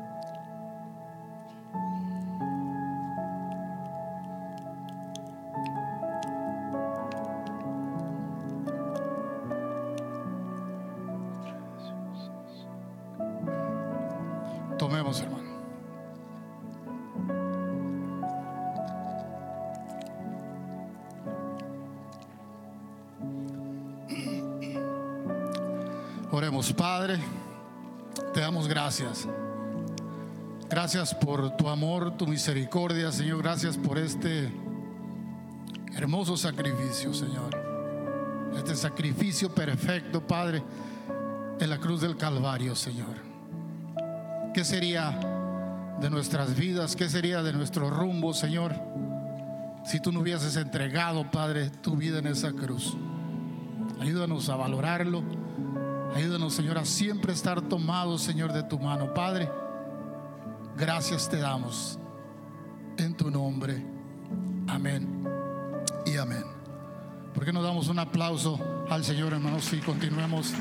Gracias. Gracias por tu amor, tu misericordia, Señor. Gracias por este hermoso sacrificio, Señor. Este sacrificio perfecto, Padre, en la cruz del Calvario, Señor. ¿Qué sería de nuestras vidas? ¿Qué sería de nuestro rumbo, Señor? Si tú no hubieses entregado, Padre, tu vida en esa cruz. Ayúdanos a valorarlo. Ayúdanos, Señor, a siempre estar tomados, Señor, de tu mano. Padre, gracias te damos en tu nombre. Amén y amén. ¿Por qué no damos un aplauso al Señor, hermanos, y continuemos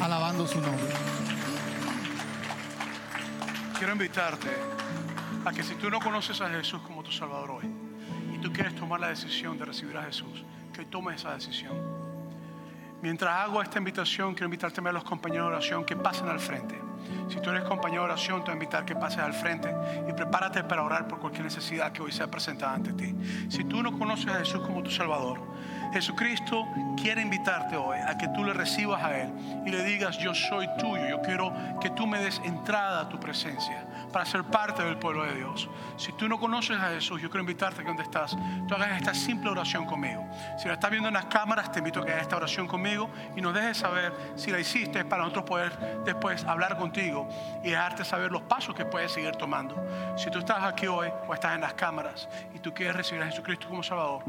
alabando su nombre? Quiero invitarte a que si tú no conoces a Jesús como tu Salvador hoy y tú quieres tomar la decisión de recibir a Jesús, que tomes esa decisión. Mientras hago esta invitación, quiero invitarte a los compañeros de oración que pasen al frente. Si tú eres compañero de oración, te voy a invitar que pases al frente y prepárate para orar por cualquier necesidad que hoy sea presentada ante ti. Si tú no conoces a Jesús como tu Salvador, Jesucristo quiere invitarte hoy a que tú le recibas a Él y le digas, yo soy tuyo, yo quiero que tú me des entrada a tu presencia para ser parte del pueblo de Dios. Si tú no conoces a Jesús, yo quiero invitarte a que donde estás, tú hagas esta simple oración conmigo. Si la estás viendo en las cámaras, te invito a que hagas esta oración conmigo y nos dejes saber si la hiciste para nosotros poder después hablar contigo y dejarte saber los pasos que puedes seguir tomando. Si tú estás aquí hoy o estás en las cámaras y tú quieres recibir a Jesucristo como Salvador,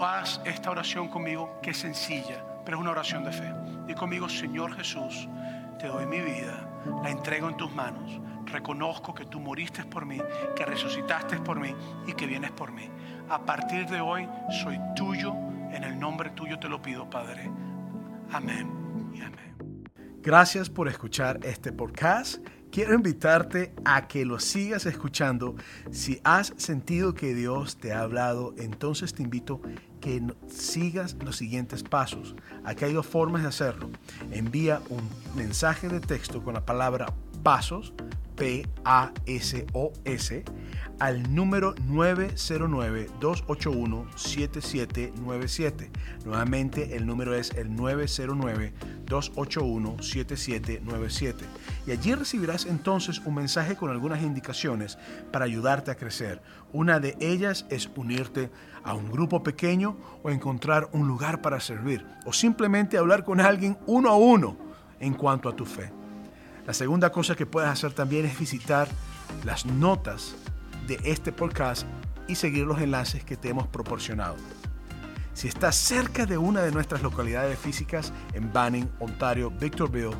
haz esta oración conmigo que es sencilla, pero es una oración de fe. Y conmigo, Señor Jesús, te doy mi vida, la entrego en tus manos. Reconozco que tú moriste por mí, que resucitaste por mí y que vienes por mí. A partir de hoy soy tuyo, en el nombre tuyo te lo pido, Padre. Amén amén. Gracias por escuchar este podcast. Quiero invitarte a que lo sigas escuchando. Si has sentido que Dios te ha hablado, entonces te invito que sigas los siguientes pasos. Aquí hay dos formas de hacerlo. Envía un mensaje de texto con la palabra pasos P-A-S-O-S, al número 909-281-7797. Nuevamente el número es el 909-281-7797. Y allí recibirás entonces un mensaje con algunas indicaciones para ayudarte a crecer. Una de ellas es unirte a un grupo pequeño o encontrar un lugar para servir o simplemente hablar con alguien uno a uno en cuanto a tu fe. La segunda cosa que puedes hacer también es visitar las notas de este podcast y seguir los enlaces que te hemos proporcionado. Si estás cerca de una de nuestras localidades físicas en Banning, Ontario, Victorville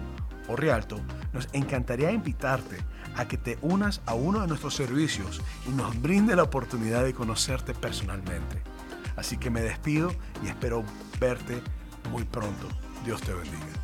o Rialto, nos encantaría invitarte a que te unas a uno de nuestros servicios y nos brinde la oportunidad de conocerte personalmente. Así que me despido y espero verte muy pronto. Dios te bendiga.